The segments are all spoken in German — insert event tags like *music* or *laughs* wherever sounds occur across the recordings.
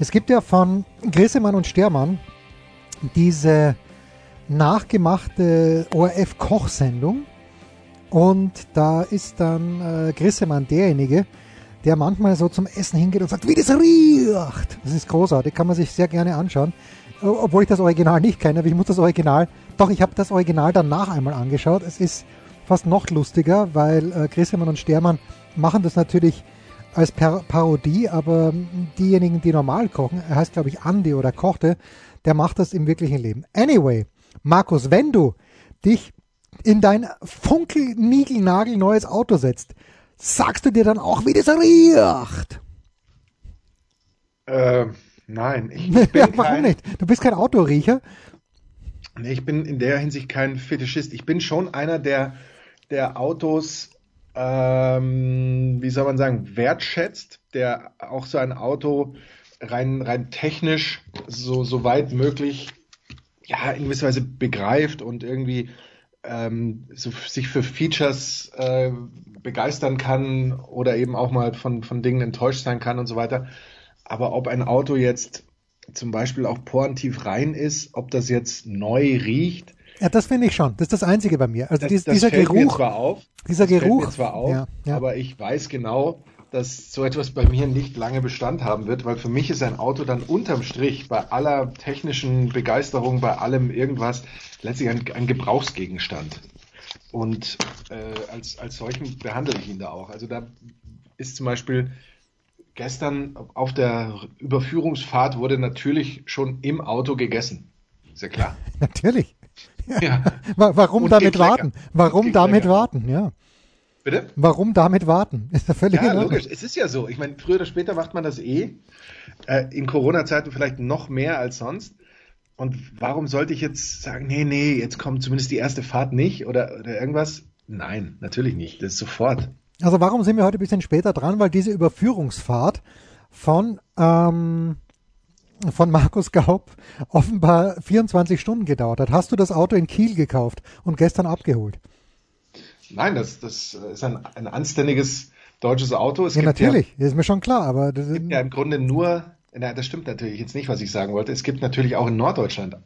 Es gibt ja von Grissemann und Stermann diese nachgemachte ORF-Kochsendung. Und da ist dann äh, Grissemann derjenige, der manchmal so zum Essen hingeht und sagt, wie das riecht. Das ist großartig, kann man sich sehr gerne anschauen. Obwohl ich das Original nicht kenne, aber ich muss das Original, doch ich habe das Original danach einmal angeschaut. Es ist fast noch lustiger, weil äh, Grissemann und Stermann machen das natürlich als Par Parodie, aber diejenigen, die normal kochen, er heißt glaube ich Andi oder kochte, der macht das im wirklichen Leben. Anyway, Markus, wenn du dich in dein funkelnigelnagel neues Auto setzt, sagst du dir dann auch, wie das riecht? Äh, nein. Ich, ich *laughs* ja, warum kein, nicht? Du bist kein Autoriecher. Nee, ich bin in der Hinsicht kein Fetischist. Ich bin schon einer, der, der Autos, ähm, wie soll man sagen, wertschätzt, der auch so ein Auto rein, rein technisch so, so weit möglich ja, in gewisser Weise begreift und irgendwie ähm, so sich für Features äh, begeistern kann oder eben auch mal von, von Dingen enttäuscht sein kann und so weiter. Aber ob ein Auto jetzt zum Beispiel auch porentief rein ist, ob das jetzt neu riecht. Ja, das finde ich schon. Das ist das Einzige bei mir. Also das, dies, das dieser fällt Geruch. Mir zwar auf, dieser das Geruch. Fällt mir zwar auf, ja, ja. aber ich weiß genau, dass so etwas bei mir nicht lange Bestand haben wird, weil für mich ist ein Auto dann unterm Strich bei aller technischen Begeisterung, bei allem irgendwas letztlich ein, ein Gebrauchsgegenstand. Und äh, als, als solchen behandle ich ihn da auch. Also da ist zum Beispiel gestern auf der Überführungsfahrt wurde natürlich schon im Auto gegessen. Ist ja klar. *laughs* Natürlich. Ja. Warum Und damit warten? Warum damit warten? Ja. Bitte? Warum damit warten? Ist ja völlig Ja, logisch. Es ist ja so. Ich meine, früher oder später macht man das eh. Äh, in Corona-Zeiten vielleicht noch mehr als sonst. Und warum sollte ich jetzt sagen, nee, nee, jetzt kommt zumindest die erste Fahrt nicht oder, oder irgendwas? Nein, natürlich nicht. Das ist sofort. Also warum sind wir heute ein bisschen später dran? Weil diese Überführungsfahrt von, ähm, von Markus Gaub offenbar 24 Stunden gedauert hat. Hast du das Auto in Kiel gekauft und gestern abgeholt? Nein, das, das ist ein, ein anständiges deutsches Auto. Es ja, natürlich, das ist mir schon klar, aber das, Ja, gibt ja im Grunde nur, na, das stimmt natürlich jetzt nicht, was ich sagen wollte. Es gibt natürlich auch in Norddeutschland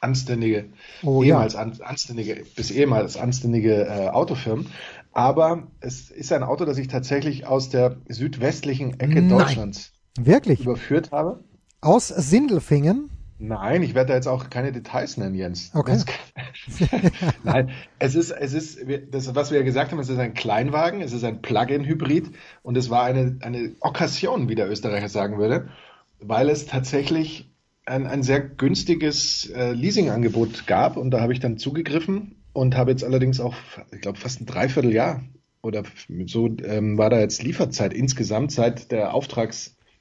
anständige, Oh, ja. ehemals an, anständige, bis ehemals anständige äh, Autofirmen. Aber es ist ein Auto, das ich tatsächlich aus der südwestlichen Ecke Nein. Deutschlands wirklich überführt habe. Aus Sindelfingen. Nein, ich werde da jetzt auch keine Details nennen, Jens. Okay. Das- *laughs* Nein, es ist, es ist, das, was wir ja gesagt haben, es ist ein Kleinwagen, es ist ein Plug-in-Hybrid und es war eine, eine Okkasion, wie der Österreicher sagen würde, weil es tatsächlich ein, ein sehr günstiges äh, Leasingangebot gab und da habe ich dann zugegriffen und habe jetzt allerdings auch, ich glaube, fast ein Dreivierteljahr oder so ähm, war da jetzt Lieferzeit insgesamt seit der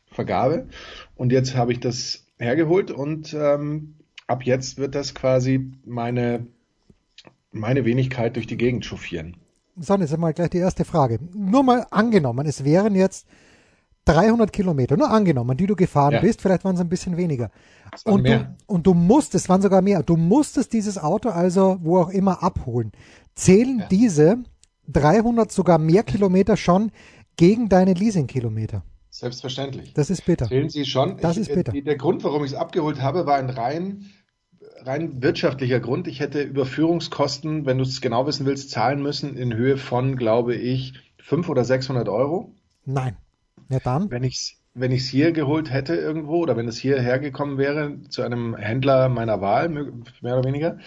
Auftragsvergabe und jetzt habe ich das hergeholt und ähm, ab jetzt wird das quasi meine, meine Wenigkeit durch die Gegend chauffieren. So, jetzt einmal gleich die erste Frage. Nur mal angenommen, es wären jetzt 300 Kilometer, nur angenommen, die du gefahren Ja. bist, vielleicht waren es ein bisschen weniger. Und du, und du musstest, es waren sogar mehr, du musstest dieses Auto also wo auch immer abholen. Zählen Ja. diese 300 sogar mehr Kilometer schon gegen deine Leasingkilometer? Selbstverständlich. Das ist bitter. Zählen Sie schon. Das ich, ist bitter. äh, Der Grund, warum ich es abgeholt habe, war ein rein, rein wirtschaftlicher Grund. Ich hätte Überführungskosten, wenn du es genau wissen willst, zahlen müssen in Höhe von, glaube ich, 500 oder 600 Euro. Nein. Ja dann. Wenn ich es wenn ich's hier geholt hätte irgendwo oder wenn es hierher gekommen wäre zu einem Händler meiner Wahl, mehr oder weniger,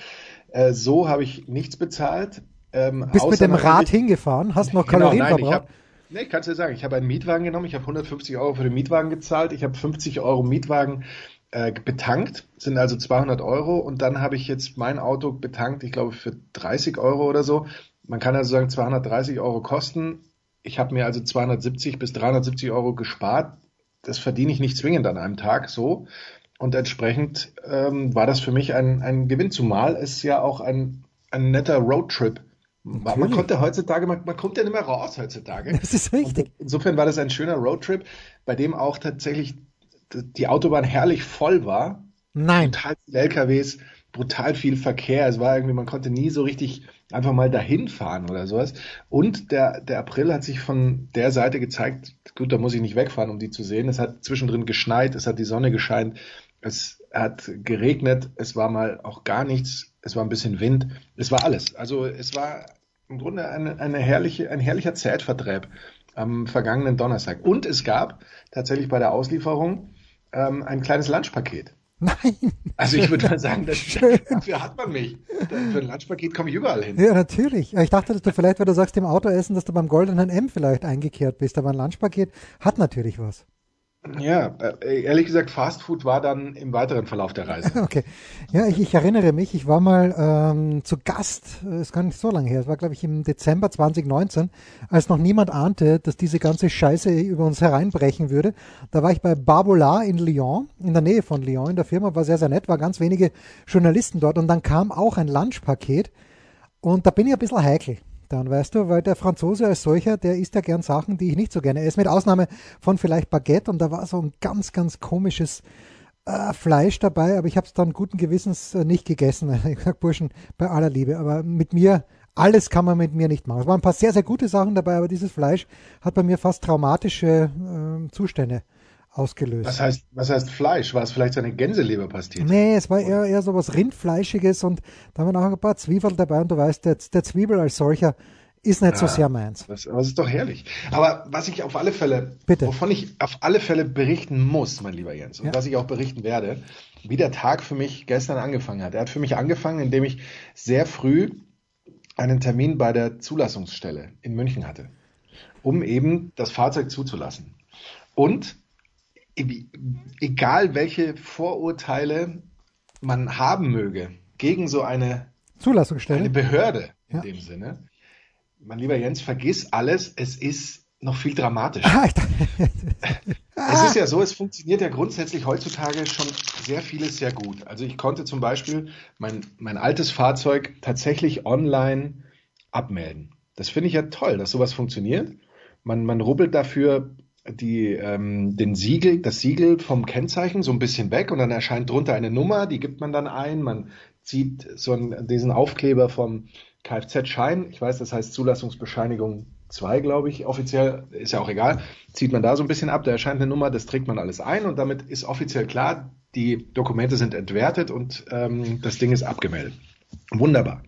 äh, so habe ich nichts bezahlt. Ähm, Bist mit dem Rad hingefahren, hast noch *laughs* Genau, Kalorien nein, ich verbraucht. Nee, ich kann es dir sagen, ich habe einen Mietwagen genommen, ich habe 150 Euro für den Mietwagen gezahlt, ich habe 50 Euro Mietwagen äh, betankt, sind also 200 Euro und dann habe ich jetzt mein Auto betankt, ich glaube für 30 Euro oder so. Man kann also sagen 230 Euro kosten. Ich habe mir also 270 bis 370 Euro gespart. Das verdiene ich nicht zwingend an einem Tag so. Und entsprechend ähm, war das für mich ein, ein Gewinn, zumal es ja auch ein, ein netter Roadtrip man, man konnte heutzutage, man, man, kommt ja nicht mehr raus heutzutage. *laughs* Das ist richtig. Und insofern war das ein schöner Roadtrip, bei dem auch tatsächlich die Autobahn herrlich voll war. Nein. Total viele LKWs, brutal viel Verkehr. Es war irgendwie, man konnte nie so richtig einfach mal dahin fahren oder sowas. Und der, der April hat sich von der Seite gezeigt, gut, da muss ich nicht wegfahren, um die zu sehen. Es hat zwischendrin geschneit, es hat die Sonne gescheint, es hat geregnet, es war mal auch gar nichts, es war ein bisschen Wind, es war alles. Also es war im Grunde eine, eine herrliche, ein herrlicher Zeitvertreib am vergangenen Donnerstag. Und es gab tatsächlich bei der Auslieferung ähm, ein kleines Lunchpaket. Nein. Also ich würde mal sagen, das, *laughs* dafür hat man mich. Für ein Lunchpaket komme ich überall hin. Ja, natürlich. Ich dachte, dass du vielleicht, wenn du sagst, im Auto essen, dass du beim goldenen M vielleicht eingekehrt bist. Aber ein Lunchpaket hat natürlich was. Ja, äh, ehrlich gesagt, Fastfood war dann im weiteren Verlauf der Reise. *laughs* Okay. Ja, ich, ich erinnere mich, ich war mal ähm, zu Gast, es ist gar nicht so lange her, es war glaube ich im Dezember 2019, als noch niemand ahnte, dass diese ganze Scheiße über uns hereinbrechen würde. Da war ich bei Barbola in Lyon, in der Nähe von Lyon, in der Firma, war sehr, sehr nett, war ganz wenige Journalisten dort und dann kam auch ein Lunchpaket und da bin ich ein bisschen heikel dann, weißt du, weil der Franzose als solcher, der isst ja gern Sachen, die ich nicht so gerne esse, mit Ausnahme von vielleicht Baguette. Und da war so ein ganz, ganz komisches äh, Fleisch dabei, aber ich habe es dann guten Gewissens äh, nicht gegessen. *laughs* Ich sag Burschen, bei aller Liebe, aber mit mir, alles kann man mit mir nicht machen. Es waren ein paar sehr, sehr gute Sachen dabei, aber dieses Fleisch hat bei mir fast traumatische äh, Zustände ausgelöst. Was heißt, was heißt Fleisch? War es vielleicht so eine Gänseleberpastete? Nee, es war eher, eher so was Rindfleischiges und da haben wir noch ein paar Zwiebeln dabei und du weißt, der, der Zwiebel als solcher ist nicht ja, so sehr meins. Das, aber es ist doch herrlich. Aber was ich auf alle Fälle, Bitte. wovon ich auf alle Fälle berichten muss, mein lieber Jens, und ja. was ich auch berichten werde, wie der Tag für mich gestern angefangen hat. Er hat für mich angefangen, indem ich sehr früh einen Termin bei der Zulassungsstelle in München hatte, um eben das Fahrzeug zuzulassen. Und egal welche Vorurteile man haben möge gegen so eine Zulassungsstelle, eine Behörde in ja. dem Sinne, mein lieber Jens, vergiss alles, es ist noch viel dramatischer. Ah, *laughs* es ist ja so, es funktioniert ja grundsätzlich heutzutage schon sehr vieles sehr gut. Also ich konnte zum Beispiel mein, mein altes Fahrzeug tatsächlich online abmelden. Das finde ich ja toll, dass sowas funktioniert. Man, man rubbelt dafür die, ähm, den Siegel, das Siegel vom Kennzeichen so ein bisschen weg und dann erscheint drunter eine Nummer, die gibt man dann ein. Man zieht so einen, diesen Aufkleber vom Kfz-Schein, ich weiß, das heißt Zulassungsbescheinigung 2, glaube ich, offiziell, ist ja auch egal, zieht man da so ein bisschen ab, da erscheint eine Nummer, das trägt man alles ein und damit ist offiziell klar, die Dokumente sind entwertet und ähm, das Ding ist abgemeldet. Wunderbar.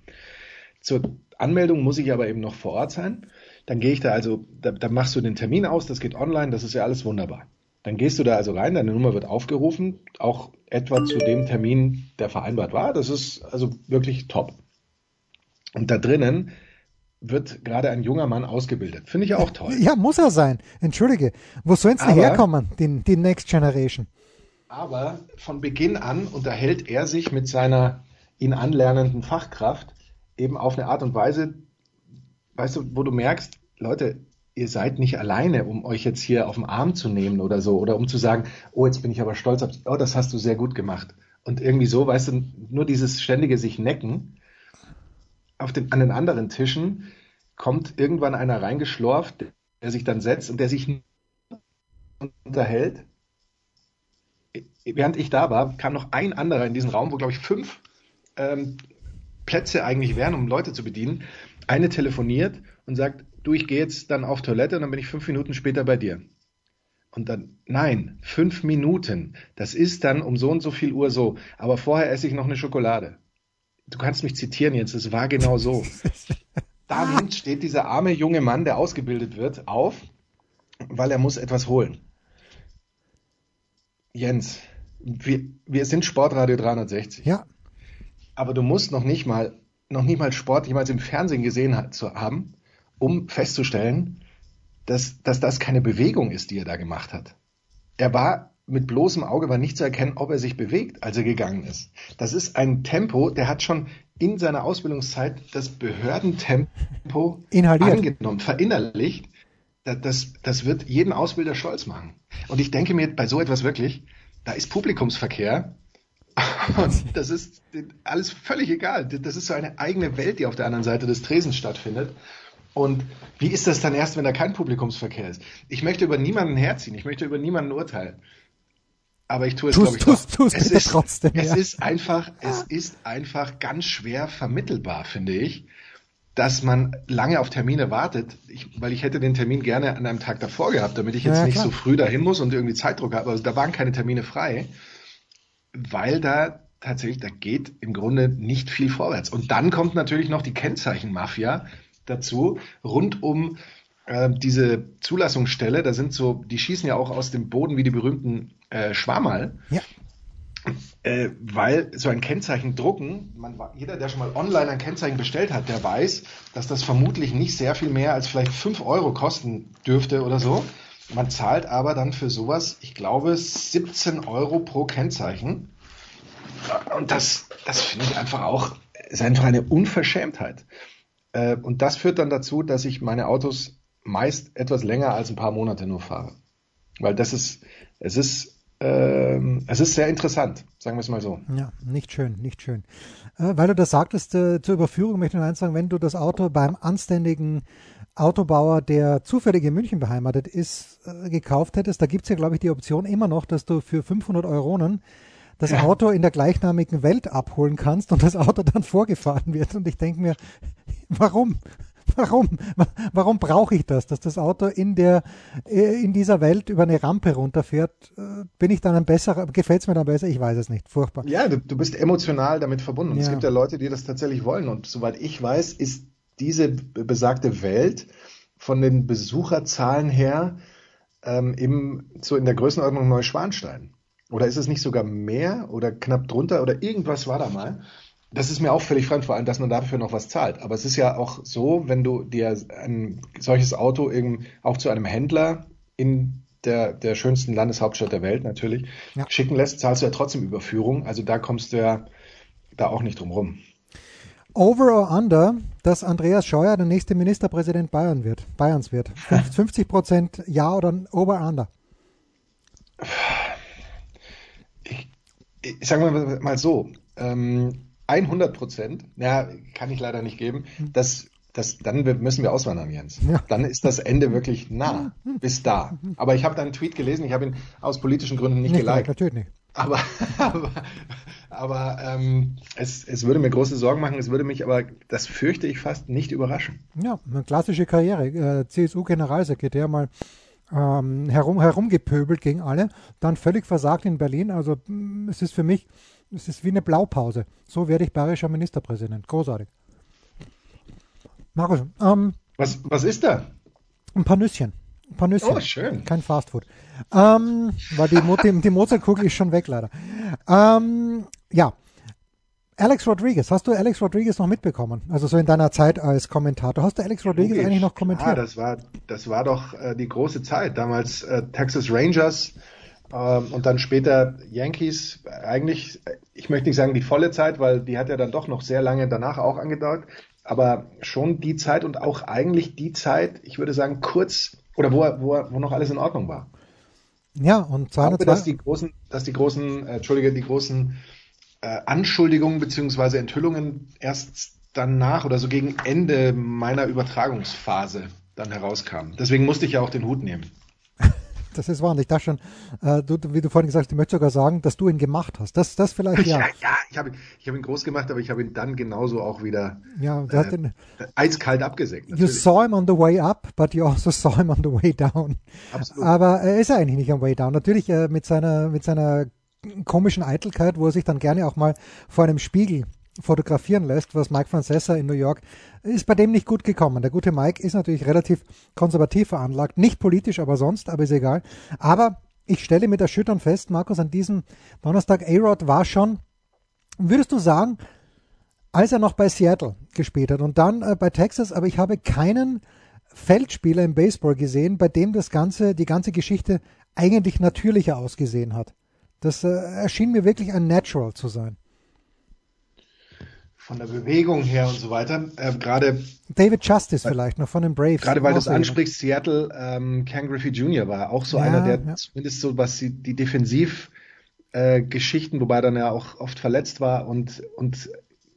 Zur Anmeldung muss ich aber eben noch vor Ort sein. Dann gehe ich da also, da, da machst du den Termin aus, das geht online, das ist ja alles wunderbar. Dann gehst du da also rein, deine Nummer wird aufgerufen, auch etwa zu dem Termin, der vereinbart war. Das ist also wirklich top. Und da drinnen wird gerade ein junger Mann ausgebildet. Finde ich auch toll. Ja, muss er sein. Entschuldige. Wo soll es denn herkommen, die, die Next Generation? Aber von Beginn an unterhält er sich mit seiner ihn anlernenden Fachkraft eben auf eine Art und Weise, weißt du, wo du merkst, Leute, ihr seid nicht alleine, um euch jetzt hier auf den Arm zu nehmen oder so, oder um zu sagen, oh, jetzt bin ich aber stolz auf, oh, das hast du sehr gut gemacht. Und irgendwie so, weißt du, nur dieses ständige sich necken, auf den, an den anderen Tischen kommt irgendwann einer reingeschlorft, der sich dann setzt und der sich unterhält. Während ich da war, kam noch ein anderer in diesen Raum, wo, glaube ich, fünf ähm, Plätze eigentlich wären, um Leute zu bedienen. Eine telefoniert und sagt, du, ich gehe jetzt dann auf Toilette und dann bin ich fünf Minuten später bei dir. Und dann, nein, fünf Minuten. Das ist dann um so und so viel Uhr so. Aber vorher esse ich noch eine Schokolade. Du kannst mich zitieren jetzt, es war genau so. *laughs* Dann steht dieser arme junge Mann, der ausgebildet wird, auf, weil er muss etwas holen. Jens, wir, wir sind Sportradio 360. Ja. Aber du musst noch nicht mal, noch nicht mal Sport jemals im Fernsehen gesehen hat, zu haben, um festzustellen, dass, dass das keine Bewegung ist, die er da gemacht hat. Er war mit bloßem Auge war nicht zu erkennen, ob er sich bewegt, als er gegangen ist. Das ist ein Tempo, der hat schon in seiner Ausbildungszeit das Behördentempo *laughs* Inhaliert. angenommen, verinnerlicht. Das, das, das wird jeden Ausbilder stolz machen. Und ich denke mir bei so etwas wirklich, da ist Publikumsverkehr *laughs* und das ist alles völlig egal. Das ist so eine eigene Welt, die auf der anderen Seite des Tresens stattfindet. Und wie ist das dann erst, wenn da kein Publikumsverkehr ist? Ich möchte über niemanden herziehen, ich möchte über niemanden urteilen. Aber ich tue es, glaube ich, tust. Tust es, ist, trotzdem, es ja. ist einfach, es ist einfach ganz schwer vermittelbar, finde ich, dass man lange auf Termine wartet, ich, weil ich hätte den Termin gerne an einem Tag davor gehabt, damit ich jetzt ja, nicht so früh dahin muss und irgendwie Zeitdruck habe. Also da waren keine Termine frei, weil da tatsächlich, da geht im Grunde nicht viel vorwärts. Und dann kommt natürlich noch die Kennzeichenmafia, dazu, rund um äh, diese Zulassungsstelle. Da sind so, die schießen ja auch aus dem Boden wie die berühmten äh, Schwammerl. Ja. Äh, weil so ein Kennzeichen drucken, man, jeder, der schon mal online ein Kennzeichen bestellt hat, der weiß, dass das vermutlich nicht sehr viel mehr als vielleicht 5 Euro kosten dürfte oder so. Man zahlt aber dann für sowas, ich glaube, 17 Euro pro Kennzeichen. Und das, das finde ich einfach auch, ist einfach eine Unverschämtheit. Äh, und das führt dann dazu, dass ich meine Autos meist etwas länger als ein paar Monate nur fahre. Weil das ist, es ist, äh, es ist sehr interessant, sagen wir es mal so. Ja, nicht schön, nicht schön. Äh, weil du das sagtest, äh, zur Überführung möchte ich nur eins sagen, wenn du das Auto beim anständigen Autobauer, der zufällig in München beheimatet ist, äh, gekauft hättest, da gibt es ja, glaube ich, die Option immer noch, dass du für 500 Euronen das ja. Auto in der gleichnamigen Welt abholen kannst und das Auto *laughs* dann vorgefahren wird. Und ich denke mir, warum? Warum? Warum brauche ich das, dass das Auto in der äh, in dieser Welt über eine Rampe runterfährt? Äh, bin ich dann ein besserer? Gefällt es mir dann besser? Ich weiß es nicht. Furchtbar. Ja, du, du bist emotional damit verbunden. Und ja. es gibt ja Leute, die das tatsächlich wollen. Und soweit ich weiß, ist diese besagte Welt von den Besucherzahlen her ähm, eben so in der Größenordnung Neuschwanstein. Oder ist es nicht sogar mehr oder knapp drunter oder irgendwas war da mal? Das ist mir auch völlig fremd, vor allem, dass man dafür noch was zahlt. Aber es ist ja auch so, wenn du dir ein solches Auto eben auch zu einem Händler in der, der schönsten Landeshauptstadt der Welt natürlich ja. schicken lässt, zahlst du ja trotzdem Überführung. Also da kommst du ja da auch nicht drum rum. Over or under, dass Andreas Scheuer der nächste Ministerpräsident Bayern wird, Bayerns wird. *laughs* 50 Prozent ja oder over under? sagen wir mal so, ähm, 100 Prozent, ja, kann ich leider nicht geben, das, das, dann müssen wir auswandern, Jens. Ja. Dann ist das Ende wirklich *laughs* nah, bis da. Aber ich habe deinen Tweet gelesen, ich habe ihn aus politischen Gründen nicht, nicht geliked. Natürlich nicht. Aber, *laughs* aber, aber ähm, es, es würde mir große Sorgen machen, es würde mich aber, das fürchte ich fast, nicht überraschen. Ja, eine klassische Karriere. Äh, CSU-Generalsekretär mal ähm, herum, herumgepöbelt gegen alle, dann völlig versagt in Berlin. Also mm, es ist für mich, es ist wie eine Blaupause. So werde ich bayerischer Ministerpräsident. Großartig. Markus, ähm, was, was ist da? Ein paar Nüsschen. Ein paar Nüsschen. Oh, schön. Kein Fastfood. Ähm, weil die, die, die Mozartkugel ist schon weg, leider. Ähm, ja, Alex Rodriguez, hast du Alex Rodriguez noch mitbekommen? Also so in deiner Zeit als Kommentator. Hast du Alex Rodriguez Logisch. eigentlich noch kommentiert? Ja, das war, das war doch äh, die große Zeit. Damals äh, Texas Rangers äh, und dann später Yankees. Eigentlich, ich möchte nicht sagen die volle Zeit, weil die hat ja dann doch noch sehr lange danach auch angedauert. Aber schon die Zeit und auch eigentlich die Zeit, ich würde sagen kurz, oder wo, wo, wo noch alles in Ordnung war. Ja, und zwar dass die großen, dass die großen, äh, Entschuldige, die großen äh, Anschuldigungen beziehungsweise Enthüllungen erst danach oder so gegen Ende meiner Übertragungsphase dann herauskamen. Deswegen musste ich ja auch den Hut nehmen. *laughs* Das ist wahr. Ich dachte schon, äh, du, wie du vorhin gesagt hast, ich möchte sogar sagen, dass du ihn gemacht hast. Das, das vielleicht ja. Ja, *laughs* ja ich habe ich hab ihn groß gemacht, aber ich habe ihn dann genauso auch wieder ja, äh, den, eiskalt abgesägt. Natürlich. You saw him on the way up, but you also *laughs* saw him on the way down. Absolut. Aber er ist eigentlich nicht am way down. Natürlich äh, mit seiner, mit seiner komischen Eitelkeit, wo er sich dann gerne auch mal vor einem Spiegel fotografieren lässt, was Mike Francesa in New York ist bei dem nicht gut gekommen. Der gute Mike ist natürlich relativ konservativ veranlagt, nicht politisch, aber sonst, aber ist egal. Aber ich stelle mit Erschüttern fest, Markus, an diesem Donnerstag, A-Rod war schon, würdest du sagen, als er noch bei Seattle gespielt hat und dann äh, bei Texas, aber ich habe keinen Feldspieler im Baseball gesehen, bei dem das ganze, die ganze Geschichte eigentlich natürlicher ausgesehen hat. Das äh, erschien mir wirklich ein Natural zu sein. Von der Bewegung her und so weiter. Äh, gerade David Justice vielleicht noch von den Braves. Gerade weil du es ansprichst, Seattle, ähm, Ken Griffey Jr. war auch so ja, einer, der ja. zumindest so was die, die defensiv äh, Geschichten, wobei dann ja auch oft verletzt war und, und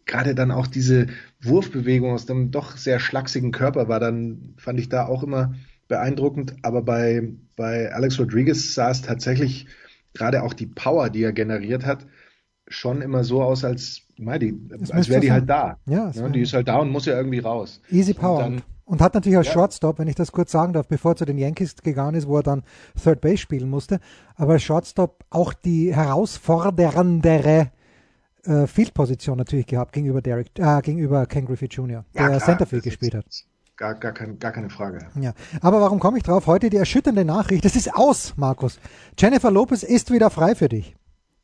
gerade dann auch diese Wurfbewegung aus dem doch sehr schlachsigen Körper war dann, fand ich da auch immer beeindruckend. Aber bei, bei Alex Rodriguez sah es tatsächlich gerade auch die Power, die er generiert hat, schon immer so aus, als, die, als wäre die halt da. Ja, ja, die ist halt da und muss ja irgendwie raus. Easy Power. Und, dann, und hat natürlich als ja. Shortstop, wenn ich das kurz sagen darf, bevor er zu den Yankees gegangen ist, wo er dann Third Base spielen musste, aber als Shortstop auch die herausforderndere äh, Field-Position natürlich gehabt gegenüber Derek, äh, gegenüber Ken Griffey Jr., der ja, Centerfield gespielt hat. Gar, gar, kein, gar keine Frage. Ja, aber warum komme ich drauf? Heute die erschütternde Nachricht. Das ist aus, Markus. Jennifer Lopez ist wieder frei für dich.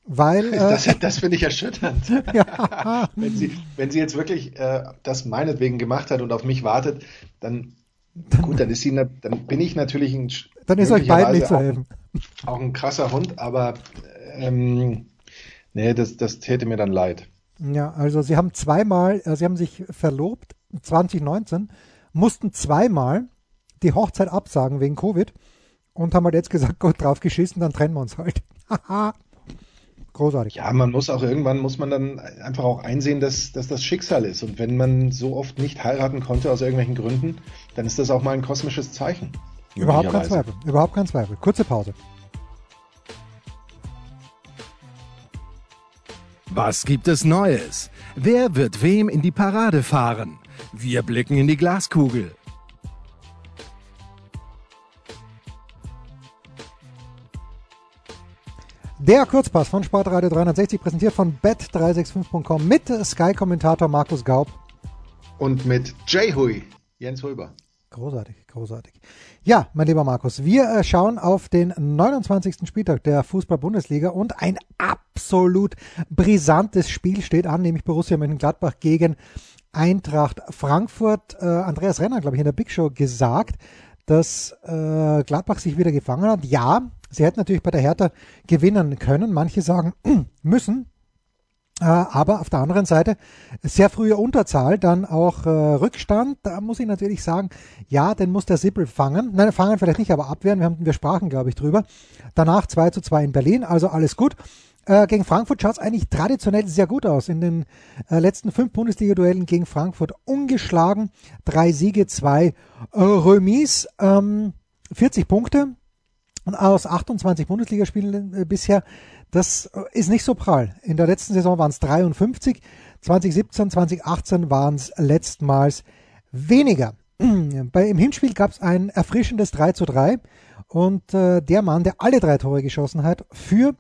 Weil, äh, das, das finde ich erschütternd. *laughs* ja. *laughs* wenn, sie, wenn sie jetzt wirklich äh, das meinetwegen gemacht hat und auf mich wartet, dann, dann gut, dann ist sie, dann bin ich natürlich ein, dann ist euch beiden nicht zu helfen. Auch, *laughs* auch ein krasser Hund, aber ähm, nee, das, das täte mir dann leid. Ja, also sie haben zweimal, äh, sie haben sich verlobt 2019 mussten zweimal die Hochzeit absagen wegen Covid und haben halt jetzt gesagt, Gott drauf geschissen, dann trennen wir uns halt. Großartig. Ja, man muss auch irgendwann muss man dann einfach auch einsehen, dass, dass das Schicksal ist. Und wenn man so oft nicht heiraten konnte aus irgendwelchen Gründen, dann ist das auch mal ein kosmisches Zeichen. Überhaupt kein Zweifel. Überhaupt kein Zweifel. Kurze Pause. Was gibt es Neues? Wer wird wem in die Parade fahren? Wir blicken in die Glaskugel. Der Kurzpass von Sportradio 360 präsentiert von bet365.com mit Sky-Kommentator Markus Gaub. Und mit Jay Hui, Jens Hulber. Großartig, großartig. Ja, mein lieber Markus, wir äh, schauen auf den 29. Spieltag der Fußball-Bundesliga und ein absolut brisantes Spiel steht an, nämlich Borussia Mönchengladbach gegen Eintracht Frankfurt. Äh, Andreas Renner, glaube ich, in der Big Show gesagt, dass äh, Gladbach sich wieder gefangen hat. Ja, sie hätten natürlich bei der Hertha gewinnen können. Manche sagen *clears throat* müssen. Äh, aber auf der anderen Seite sehr frühe Unterzahl, dann auch äh, Rückstand. Da muss ich natürlich sagen, ja, den muss der Sippel fangen. Nein, fangen vielleicht nicht, aber abwehren. Wir, haben, wir sprachen, glaube ich, drüber. Danach 2 zu 2 in Berlin, also alles gut. Äh, gegen Frankfurt schaut es eigentlich traditionell sehr gut aus. In den letzten fünf Bundesliga-Duellen gegen Frankfurt ungeschlagen. Drei Siege, zwei Remis, ähm, 40 Punkte aus 28 Bundesligaspielen bisher. Das äh, ist nicht so prall. In der letzten Saison waren es 53, 2017, 2018 waren es letztmals weniger. *clears throat* Bei, Im Hinspiel gab es ein erfrischendes 3 zu 3 und äh, der Mann, der alle drei Tore geschossen hat, für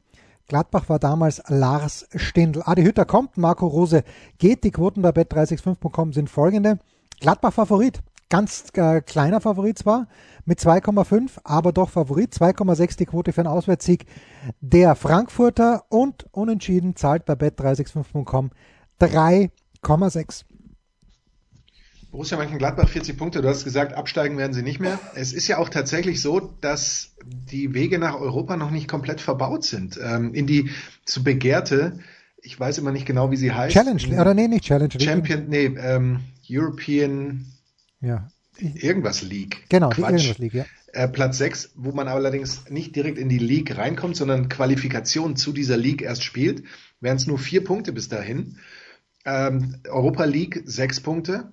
Gladbach war damals Lars Stindl. Adi Hütter kommt, Marco Rose geht. Die Quoten bei bet365.com sind folgende. Gladbach Favorit. Ganz äh, kleiner Favorit zwar, mit 2,5, aber doch Favorit. 2,6 die Quote für einen Auswärtssieg der Frankfurter und unentschieden zahlt bei bet365.com 3,6. Borussia Mönchengladbach 40 Punkte. Du hast gesagt, absteigen werden sie nicht mehr. Es ist ja auch tatsächlich so, dass die Wege nach Europa noch nicht komplett verbaut sind. Ähm, in die zu begehrte, ich weiß immer nicht genau, wie sie heißt. Challenge, oder nee, nicht Challenge. Champion, nee, ähm, European ja. irgendwas League. Genau, Quatsch. irgendwas League, ja. Äh, Platz 6, wo man allerdings nicht direkt in die League reinkommt, sondern Qualifikation zu dieser League erst spielt, wären es nur vier Punkte bis dahin. Ähm, Europa League sechs Punkte.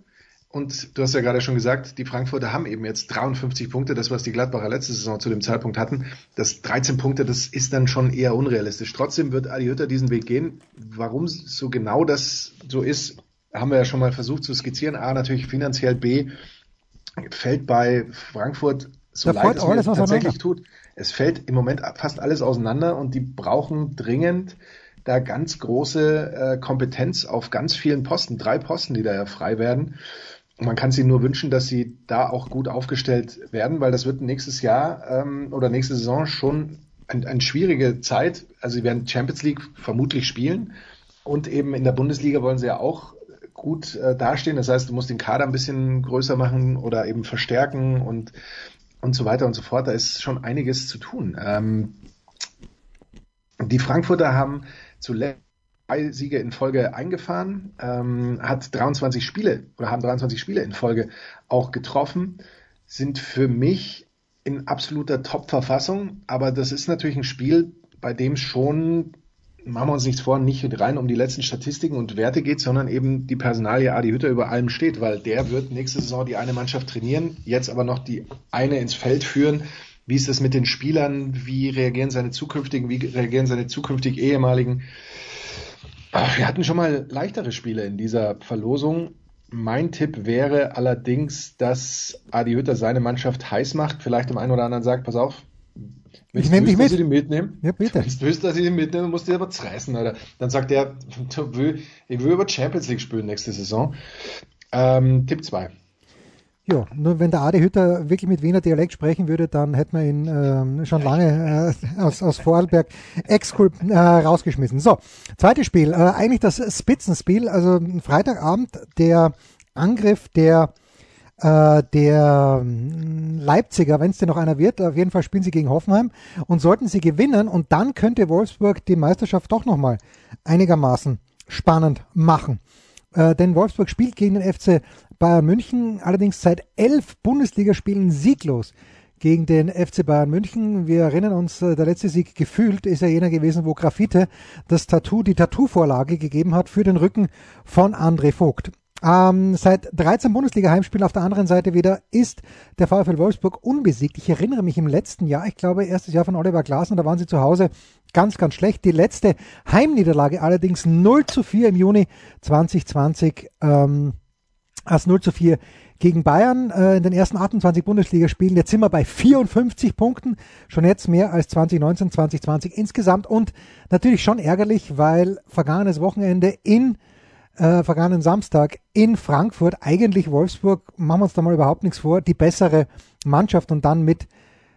Und du hast ja gerade schon gesagt, die Frankfurter haben eben jetzt 53 Punkte, das was die Gladbacher letzte Saison zu dem Zeitpunkt hatten. Das 13 Punkte, das ist dann schon eher unrealistisch. Trotzdem wird Adi Hütter diesen Weg gehen. Warum so genau das so ist, haben wir ja schon mal versucht zu skizzieren. A, natürlich finanziell, B, fällt bei Frankfurt so da leid es mir tatsächlich tut. Es fällt im Moment fast alles auseinander und die brauchen dringend da ganz große äh, Kompetenz auf ganz vielen Posten, drei Posten, die da ja frei werden man kann sich nur wünschen, dass sie da auch gut aufgestellt werden, weil das wird nächstes Jahr ähm, oder nächste Saison schon eine ein schwierige Zeit. Also sie werden Champions League vermutlich spielen und eben in der Bundesliga wollen sie ja auch gut äh, dastehen. Das heißt, du musst den Kader ein bisschen größer machen oder eben verstärken und und so weiter und so fort. Da ist schon einiges zu tun. Ähm, die Frankfurter haben zuletzt drei Siege in Folge eingefahren, ähm, hat 23 Spiele oder haben 23 Spiele in Folge auch getroffen, sind für mich in absoluter Top-Verfassung, aber das ist natürlich ein Spiel, bei dem schon machen wir uns nichts vor, nicht rein um die letzten Statistiken und Werte geht, sondern eben die Personalie Adi Hütter über allem steht, weil der wird nächste Saison die eine Mannschaft trainieren, jetzt aber noch die eine ins Feld führen. Wie ist das mit den Spielern? Wie reagieren seine zukünftigen, wie reagieren seine zukünftig ehemaligen? Wir hatten schon mal leichtere Spiele in dieser Verlosung. Mein Tipp wäre allerdings, dass Adi Hütter seine Mannschaft heiß macht, vielleicht dem einen oder anderen sagt, pass auf, wenn ich nehme dich mit. Ich mitnehmen? Ja, bitte. Wenn du willst, dass ich die mitnehme, musst du dir aber zerreißen, oder? Dann sagt er, ich will über Champions League spielen nächste Saison. Ähm, Tipp 2. Ja, nur wenn der Adi Hütter wirklich mit Wiener Dialekt sprechen würde, dann hätten wir ihn ähm, schon lange äh, aus, aus Vorarlberg Ex-Group äh, rausgeschmissen. So, zweites Spiel, äh, eigentlich das Spitzenspiel, also Freitagabend der Angriff der äh, der hm, Leipziger, wenn es denn noch einer wird, auf jeden Fall spielen sie gegen Hoffenheim und sollten sie gewinnen und dann könnte Wolfsburg die Meisterschaft doch nochmal einigermaßen spannend machen. Äh, denn Wolfsburg spielt gegen den FC Bayern München, allerdings seit elf Bundesligaspielen sieglos gegen den FC Bayern München. Wir erinnern uns, äh, der letzte Sieg gefühlt ist ja jener gewesen, wo Graffite das Tattoo, die Tattoo-Vorlage gegeben hat für den Rücken von André Vogt. Ähm, seit 13 Bundesliga-Heimspielen auf der anderen Seite wieder ist der VfL Wolfsburg unbesiegt. Ich erinnere mich im letzten Jahr, ich glaube erstes Jahr von Oliver Glasner, da waren sie zu Hause ganz, ganz schlecht. Die letzte Heimniederlage allerdings 0 zu 4 im Juni 2020 ähm, als 0 zu 4 gegen Bayern äh, in den ersten 28 Bundesligaspielen. Jetzt sind wir bei 54 Punkten, schon jetzt mehr als 2019, 2020 insgesamt und natürlich schon ärgerlich, weil vergangenes Wochenende in äh, vergangenen Samstag in Frankfurt, eigentlich Wolfsburg, machen wir uns da mal überhaupt nichts vor, die bessere Mannschaft und dann mit,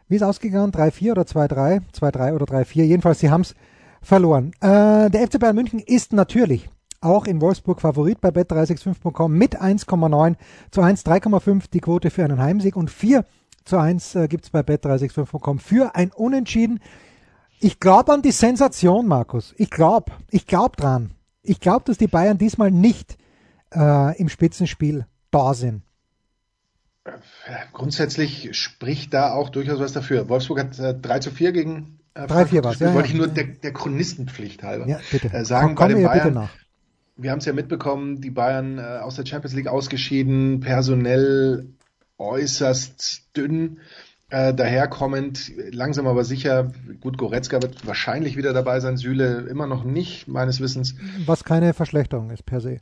wie ist ausgegangen, 3-4 oder 2-3, 2-3 oder 3-4, jedenfalls, sie haben es verloren. Äh, der FC Bayern München ist natürlich auch in Wolfsburg Favorit bei bet365.com mit 1,9 zu 1, 3,5 die Quote für einen Heimsieg und 4 zu 1 äh, gibt es bei bet365.com für ein Unentschieden. Ich glaube an die Sensation, Markus. Ich glaube, ich glaube dran ich glaube, dass die Bayern diesmal nicht äh, im Spitzenspiel da sind. Grundsätzlich spricht da auch durchaus was dafür. Wolfsburg hat äh, 3 zu 4 gegen äh, 3 4 was, ja, Wollte ich nur der, der Chronistenpflicht halber ja. Äh, sagen Komm, bei den Bayern. Wir haben es ja mitbekommen, die Bayern äh, aus der Champions League ausgeschieden, personell äußerst dünn äh, daherkommend, langsam aber sicher, gut, Goretzka wird wahrscheinlich wieder dabei sein, Süle immer noch nicht, meines Wissens. Was keine Verschlechterung ist per se.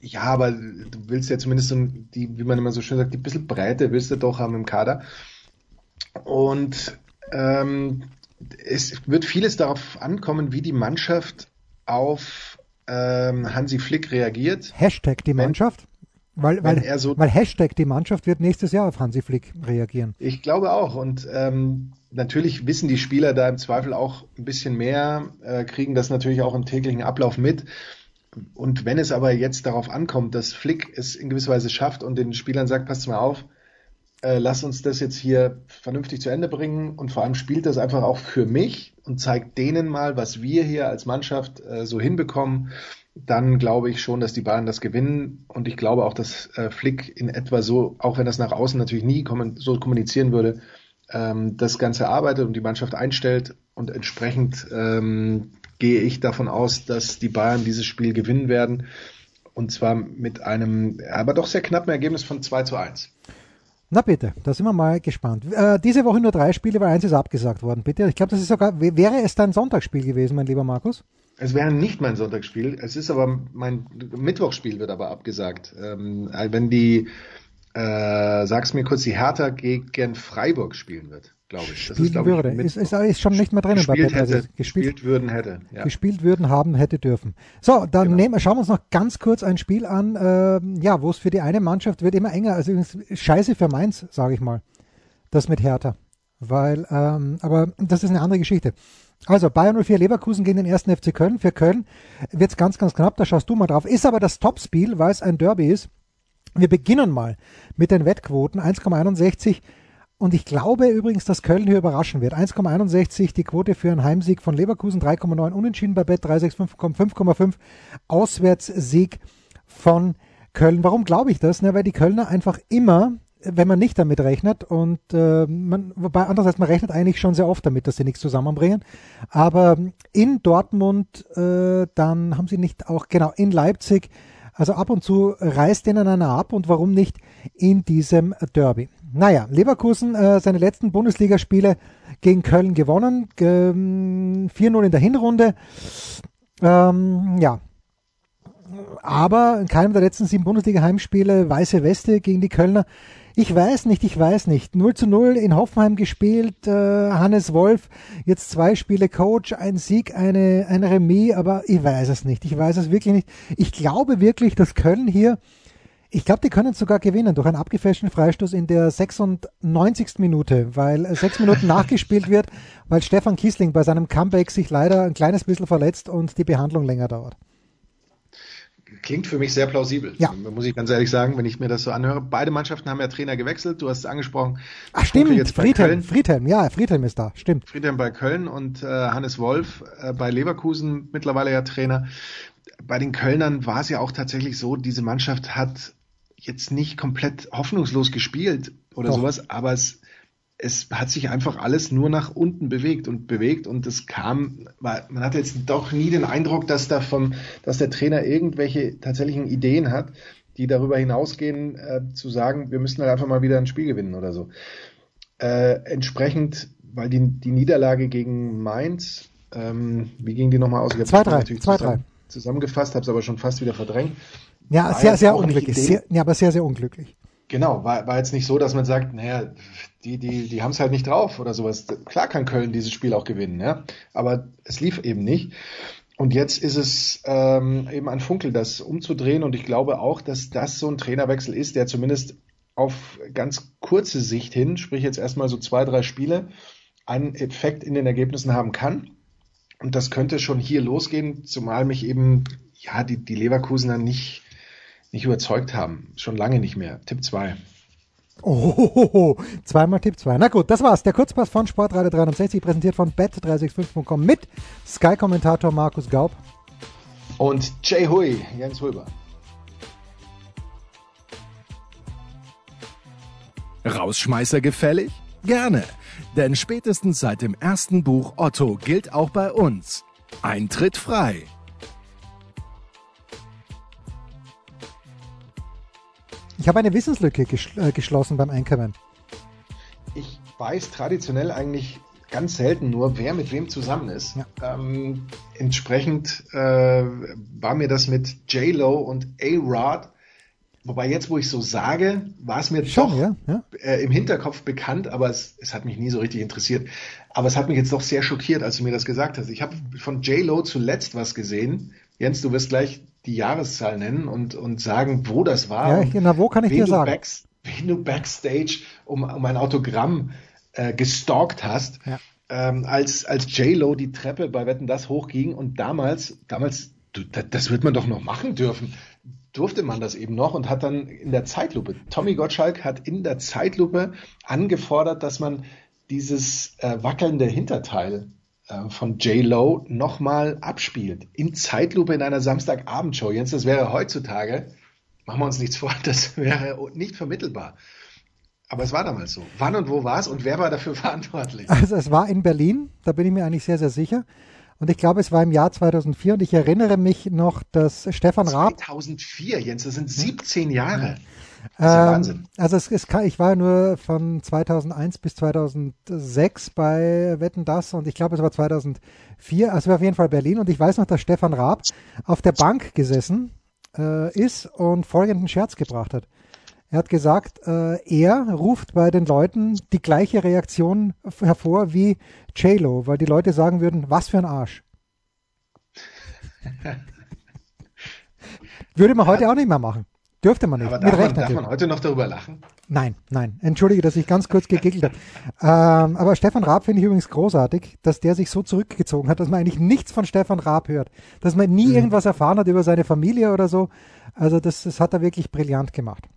Ja, aber du willst ja zumindest so die, wie man immer so schön sagt, die bisschen Breite willst du doch haben im Kader. Und ähm, es wird vieles darauf ankommen, wie die Mannschaft auf ähm, Hansi Flick reagiert. Hashtag die Mannschaft? Weil, weil, er so, weil Hashtag die Mannschaft wird nächstes Jahr auf Hansi Flick reagieren. Ich glaube auch. Und ähm, natürlich wissen die Spieler da im Zweifel auch ein bisschen mehr, äh, kriegen das natürlich auch im täglichen Ablauf mit. Und wenn es aber jetzt darauf ankommt, dass Flick es in gewisser Weise schafft und den Spielern sagt, passt mal auf, äh, lass uns das jetzt hier vernünftig zu Ende bringen und vor allem spielt das einfach auch für mich und zeigt denen mal, was wir hier als Mannschaft äh, so hinbekommen dann glaube ich schon, dass die Bayern das gewinnen. Und ich glaube auch, dass äh, Flick in etwa so, auch wenn das nach außen natürlich nie so kommunizieren würde, ähm, das Ganze arbeitet und die Mannschaft einstellt. Und entsprechend ähm, gehe ich davon aus, dass die Bayern dieses Spiel gewinnen werden. Und zwar mit einem, aber doch sehr knappen Ergebnis von 2 zu 1. Na bitte, da sind wir mal gespannt. Äh, diese Woche nur drei Spiele, weil eins ist abgesagt worden. Bitte, ich glaube, das ist sogar, wäre es dein Sonntagsspiel gewesen, mein lieber Markus? Es wäre nicht mein Sonntagsspiel, es ist aber mein Mittwochsspiel wird aber abgesagt. Ähm, wenn die, äh, sag's mir kurz, die Hertha gegen Freiburg spielen wird, glaube ich. Das Spielen ist, würde. Ich, ist, ist, ist, schon nicht mehr drin gespielt bei hätte, gespielt, gespielt würden hätte. Ja. Gespielt würden haben hätte dürfen. So, dann genau. nehmen, schauen wir uns noch ganz kurz ein Spiel an, äh, ja, wo es für die eine Mannschaft wird immer enger. Also scheiße für Mainz, sage ich mal. Das mit Hertha. Weil, ähm, aber das ist eine andere Geschichte. Also Bayern 04 Leverkusen gegen den ersten FC Köln. Für Köln wird es ganz, ganz knapp, da schaust du mal drauf. Ist aber das Topspiel, weil es ein Derby ist. Wir beginnen mal mit den Wettquoten. 1,61 und ich glaube übrigens, dass Köln hier überraschen wird. 1,61 die Quote für einen Heimsieg von Leverkusen, 3,9 unentschieden bei Bet 365, 5,5 Auswärtssieg von Köln. Warum glaube ich das? Na, weil die Kölner einfach immer wenn man nicht damit rechnet. Und äh, man, wobei andererseits, man rechnet eigentlich schon sehr oft damit, dass sie nichts zusammenbringen. Aber in Dortmund, äh, dann haben sie nicht auch, genau, in Leipzig, also ab und zu reißt denen einer ab und warum nicht in diesem Derby. Naja, Leverkusen, äh, seine letzten Bundesligaspiele gegen Köln gewonnen, ähm, 4-0 in der Hinrunde. Ähm, ja, aber in keinem der letzten sieben Bundesliga-Heimspiele weiße Weste gegen die Kölner. Ich weiß nicht, ich weiß nicht. 0 zu 0 in Hoffenheim gespielt, äh, Hannes Wolf, jetzt zwei Spiele Coach, ein Sieg, eine, ein Remis, aber ich weiß es nicht. Ich weiß es wirklich nicht. Ich glaube wirklich, dass Köln hier, ich glaube, die können sogar gewinnen durch einen abgefälschten Freistoß in der 96. Minute, weil äh, sechs Minuten nachgespielt wird, *laughs* weil Stefan Kiesling bei seinem Comeback sich leider ein kleines bisschen verletzt und die Behandlung länger dauert klingt für mich sehr plausibel. Ja. Muss ich ganz ehrlich sagen, wenn ich mir das so anhöre. Beide Mannschaften haben ja Trainer gewechselt. Du hast es angesprochen. Ach stimmt, jetzt Friedhelm, Friedhelm, ja, Friedhelm ist da, stimmt. Friedhelm bei Köln und äh, Hannes Wolf äh, bei Leverkusen, mittlerweile ja Trainer. Bei den Kölnern war es ja auch tatsächlich so, diese Mannschaft hat jetzt nicht komplett hoffnungslos gespielt oder Doch. sowas, aber es es hat sich einfach alles nur nach unten bewegt und bewegt und es kam, man hatte jetzt doch nie den Eindruck, dass da vom, dass der Trainer irgendwelche tatsächlichen Ideen hat, die darüber hinausgehen, äh, zu sagen, wir müssen halt einfach mal wieder ein Spiel gewinnen oder so. Äh, entsprechend, weil die, die Niederlage gegen Mainz, ähm, wie ging die nochmal aus? 2-3, 2-3. Zusammengefasst, habe es aber schon fast wieder verdrängt. Ja, sehr, sehr unglücklich. Sehr, ja, aber sehr, sehr unglücklich. Genau, war, war jetzt nicht so, dass man sagt, naja, die, die, die haben es halt nicht drauf oder sowas. Klar kann Köln dieses Spiel auch gewinnen, ja. Aber es lief eben nicht. Und jetzt ist es ähm, eben an Funkel, das umzudrehen. Und ich glaube auch, dass das so ein Trainerwechsel ist, der zumindest auf ganz kurze Sicht hin, sprich jetzt erstmal so zwei, drei Spiele, einen Effekt in den Ergebnissen haben kann. Und das könnte schon hier losgehen, zumal mich eben ja die, die Leverkusener nicht nicht überzeugt haben. Schon lange nicht mehr. Tipp 2. Oh, zweimal Tipp 2. Na gut, das war's. Der Kurzpass von Sportradio 360, präsentiert von bet365.com mit Sky-Kommentator Markus Gaub. Und Jay Hui, Jens Hulber. Rausschmeißer gefällig? Gerne, denn spätestens seit dem ersten Buch Otto gilt auch bei uns. Eintritt frei. Ich habe eine Wissenslücke ges äh, geschlossen beim Einkommen. Ich weiß traditionell eigentlich ganz selten nur, wer mit wem zusammen ist. Ja. Ähm, entsprechend äh, war mir das mit J-Lo und A-Rod, wobei jetzt, wo ich so sage, war es mir Schon, doch ja, ja. Äh, im Hinterkopf bekannt, aber es, es hat mich nie so richtig interessiert. Aber es hat mich jetzt doch sehr schockiert, als du mir das gesagt hast. Ich habe von J-Lo zuletzt was gesehen. Jens, du wirst gleich die Jahreszahl nennen und, und sagen, wo das war. Ja, genau, wo kann ich dir sagen? Backs, *laughs* wen du backstage um, um ein Autogramm äh, gestalkt hast, ja. ähm, als, als J-Lo die Treppe bei Wetten das hochging und damals, damals, du, das wird man doch noch machen dürfen durfte man das eben noch und hat dann in der Zeitlupe, Tommy Gottschalk hat in der Zeitlupe angefordert, dass man dieses äh, wackelnde Hinterteil äh, von J-Lo nochmal abspielt. In Zeitlupe in einer Samstagabendshow. Jens, das wäre heutzutage, machen wir uns nichts vor, *laughs* das wäre nicht vermittelbar. Aber es war damals so. Wann und wo war es und wer war dafür *laughs* verantwortlich? Also es war in Berlin, da bin ich mir eigentlich sehr, sehr sicher. Und ich glaube, es war im Jahr 2004 und ich erinnere mich noch, dass Stefan Raab... 2004, Jens, das sind 17 Jahre. Ja. Ähm, also es, kann, ich war nur von 2001 bis 2006 bei Wetten Das und ich glaube es war 2004, also war auf jeden Fall Berlin und ich weiß noch, dass Stefan Raab auf der Bank gesessen äh, ist und folgenden Scherz gebracht hat. Er hat gesagt, äh, er ruft bei den Leuten die gleiche Reaktion hervor wie JLo, weil die Leute sagen würden, was für ein Arsch. *laughs* Würde man heute auch nicht mehr machen. Dürfte man nicht. Aber darf, man, darf man, heute noch darüber lachen? Nein, nein. Entschuldige, dass ich ganz kurz gegiggelt habe. Ähm, aber Stefan Raab finde ich übrigens großartig, dass der sich so zurückgezogen hat, dass man eigentlich nichts von Stefan Raab hört. Dass man nie mhm. irgendwas erfahren hat über seine Familie oder so. Also das, das hat er wirklich brillant gemacht.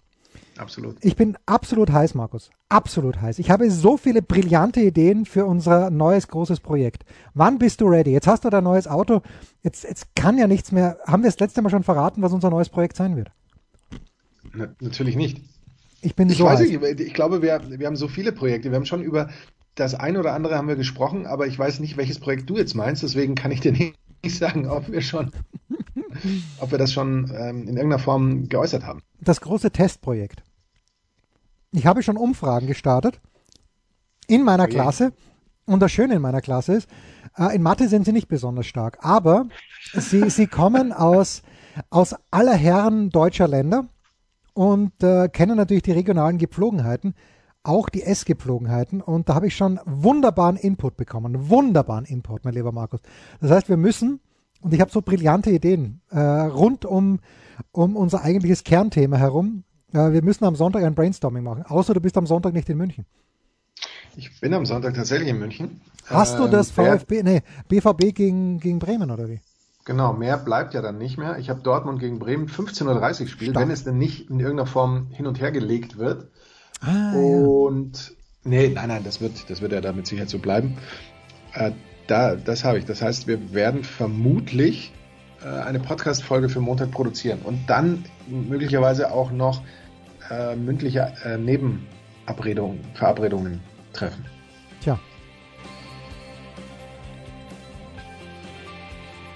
Absolut. Ich bin absolut heiß, Markus. Absolut heiß. Ich habe so viele brillante Ideen für unser neues großes Projekt. Wann bist du ready? Jetzt hast du dein neues Auto. Jetzt, jetzt kann ja nichts mehr. Haben wir das letzte Mal schon verraten, was unser neues Projekt sein wird? Na, natürlich nicht. Ich bin ich so weiß nicht, ich glaube, wir, wir haben so viele Projekte. Wir haben schon über das eine oder andere haben wir gesprochen, aber ich weiß nicht, welches Projekt du jetzt meinst. Deswegen kann ich dir *laughs* nicht sagen, ob wir schon, *laughs* ob wir das schon ähm, in irgendeiner Form geäußert haben. Das große Testprojekt. Ich habe schon Umfragen gestartet in meiner Projekt. Klasse. Und das Schöne in meiner Klasse ist, äh, in Mathe sind sie nicht besonders stark, aber sie, sie kommen aus, aus aller Herren deutscher Länder und äh, kennen natürlich die regionalen Gepflogenheiten, auch die Essgepflogenheiten. Und da habe ich schon wunderbaren Input bekommen. Wunderbaren Input, mein lieber Markus. Das heißt, wir müssen, und ich habe so brillante Ideen äh, rund um, um unser eigentliches Kernthema herum. Äh, wir müssen am Sonntag ein Brainstorming machen. Außer du bist am Sonntag nicht in München. Ich bin am Sonntag tatsächlich in München. Hast du Ähm, das wer- VfB, nee, BVB gegen, gegen Bremen oder wie? Genau, mehr bleibt ja dann nicht mehr. Ich habe Dortmund gegen Bremen 15.30 Uhr Spiel, Stark. wenn es denn nicht in irgendeiner Form hin und her gelegt wird. Ah, Und nee, nein, nein, das wird, das wird ja da mit Sicherheit so bleiben. Äh, da, das habe ich. Das heißt, wir werden vermutlich äh, eine Podcast-Folge für Montag produzieren und dann möglicherweise auch noch äh, mündliche äh, Nebenabredungen, Verabredungen treffen.